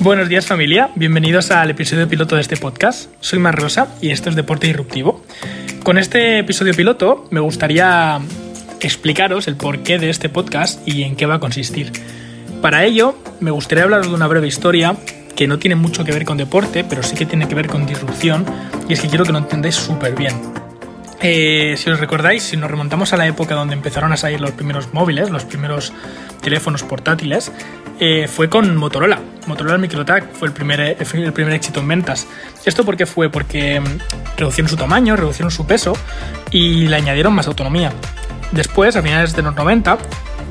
Buenos días familia, bienvenidos al episodio piloto de este podcast. Soy Mar Rosa y esto es Deporte Disruptivo. Con este episodio piloto me gustaría explicaros el porqué de este podcast y en qué va a consistir. Para ello me gustaría hablaros de una breve historia que no tiene mucho que ver con deporte, pero sí que tiene que ver con disrupción y es que quiero que lo entendáis súper bien. Eh, si os recordáis, si nos remontamos a la época donde empezaron a salir los primeros móviles, los primeros teléfonos portátiles, eh, fue con Motorola. Motorola Microtag fue el primer, el primer éxito en ventas. ¿Esto por qué fue? Porque mm, reducieron su tamaño, reducieron su peso y le añadieron más autonomía. Después, a finales de los 90,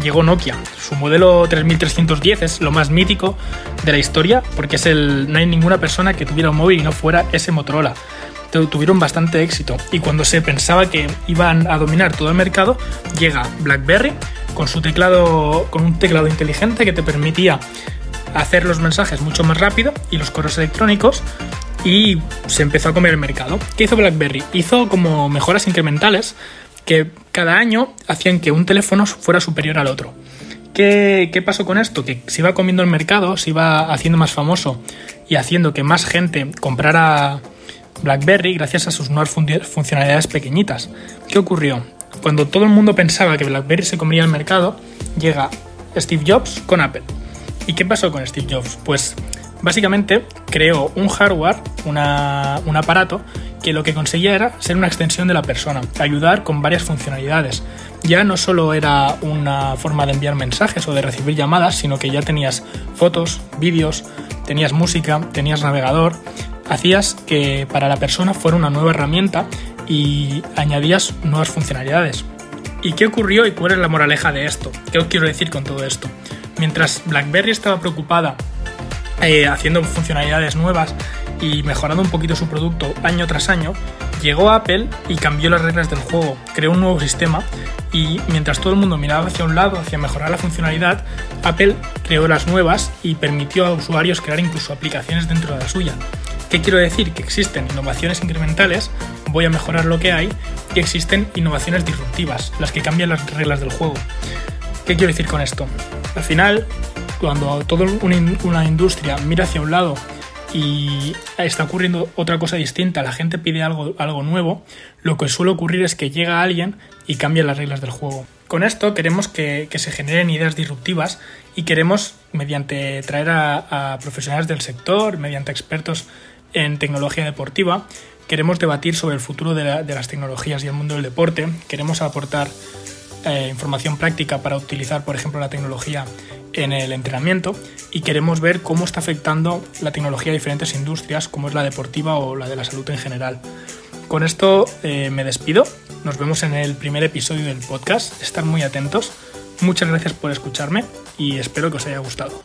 llegó Nokia. Su modelo 3310 es lo más mítico de la historia porque es el, no hay ninguna persona que tuviera un móvil y no fuera ese Motorola tuvieron bastante éxito y cuando se pensaba que iban a dominar todo el mercado, llega BlackBerry con su teclado con un teclado inteligente que te permitía hacer los mensajes mucho más rápido y los correos electrónicos y se empezó a comer el mercado. ¿Qué hizo BlackBerry? Hizo como mejoras incrementales que cada año hacían que un teléfono fuera superior al otro. ¿Qué, ¿Qué, pasó con esto? Que se iba comiendo el mercado, se iba haciendo más famoso y haciendo que más gente comprara BlackBerry gracias a sus nuevas funcionalidades pequeñitas. ¿Qué ocurrió? Cuando todo el mundo pensaba que BlackBerry se comería el mercado, llega Steve Jobs con Apple. ¿Y qué pasó con Steve Jobs? Pues básicamente creó un hardware, un aparato, que lo que conseguía era ser una extensión de la persona, ayudar con varias funcionalidades. Ya no solo era una forma de enviar mensajes o de recibir llamadas, sino que ya tenías fotos, vídeos, tenías música, tenías navegador, hacías que para la persona fuera una nueva herramienta y añadías nuevas funcionalidades. ¿Y qué ocurrió y cuál es la moraleja de esto? ¿Qué os quiero decir con todo esto? Mientras BlackBerry estaba preocupada eh, haciendo funcionalidades nuevas y mejorando un poquito su producto año tras año, llegó Apple y cambió las reglas del juego, creó un nuevo sistema y mientras todo el mundo miraba hacia un lado, hacia mejorar la funcionalidad, Apple creó las nuevas y permitió a usuarios crear incluso aplicaciones dentro de la suya. ¿Qué quiero decir? Que existen innovaciones incrementales, voy a mejorar lo que hay, y existen innovaciones disruptivas, las que cambian las reglas del juego. ¿Qué quiero decir con esto? Al final, cuando toda una industria mira hacia un lado y está ocurriendo otra cosa distinta, la gente pide algo, algo nuevo, lo que suele ocurrir es que llega alguien y cambia las reglas del juego. Con esto queremos que, se generen ideas disruptivas y queremos, mediante traer a profesionales del sector, mediante expertos en tecnología deportiva. Queremos debatir sobre el futuro de, las tecnologías y el mundo del deporte. Queremos aportar eh, información práctica para utilizar, por ejemplo, la tecnología en el entrenamiento y queremos ver cómo está afectando la tecnología a diferentes industrias, como es la deportiva o la de la salud en general. Con esto eh, me despido. Nos vemos en el primer episodio del podcast. Estar muy atentos. Muchas gracias por escucharme y espero que os haya gustado.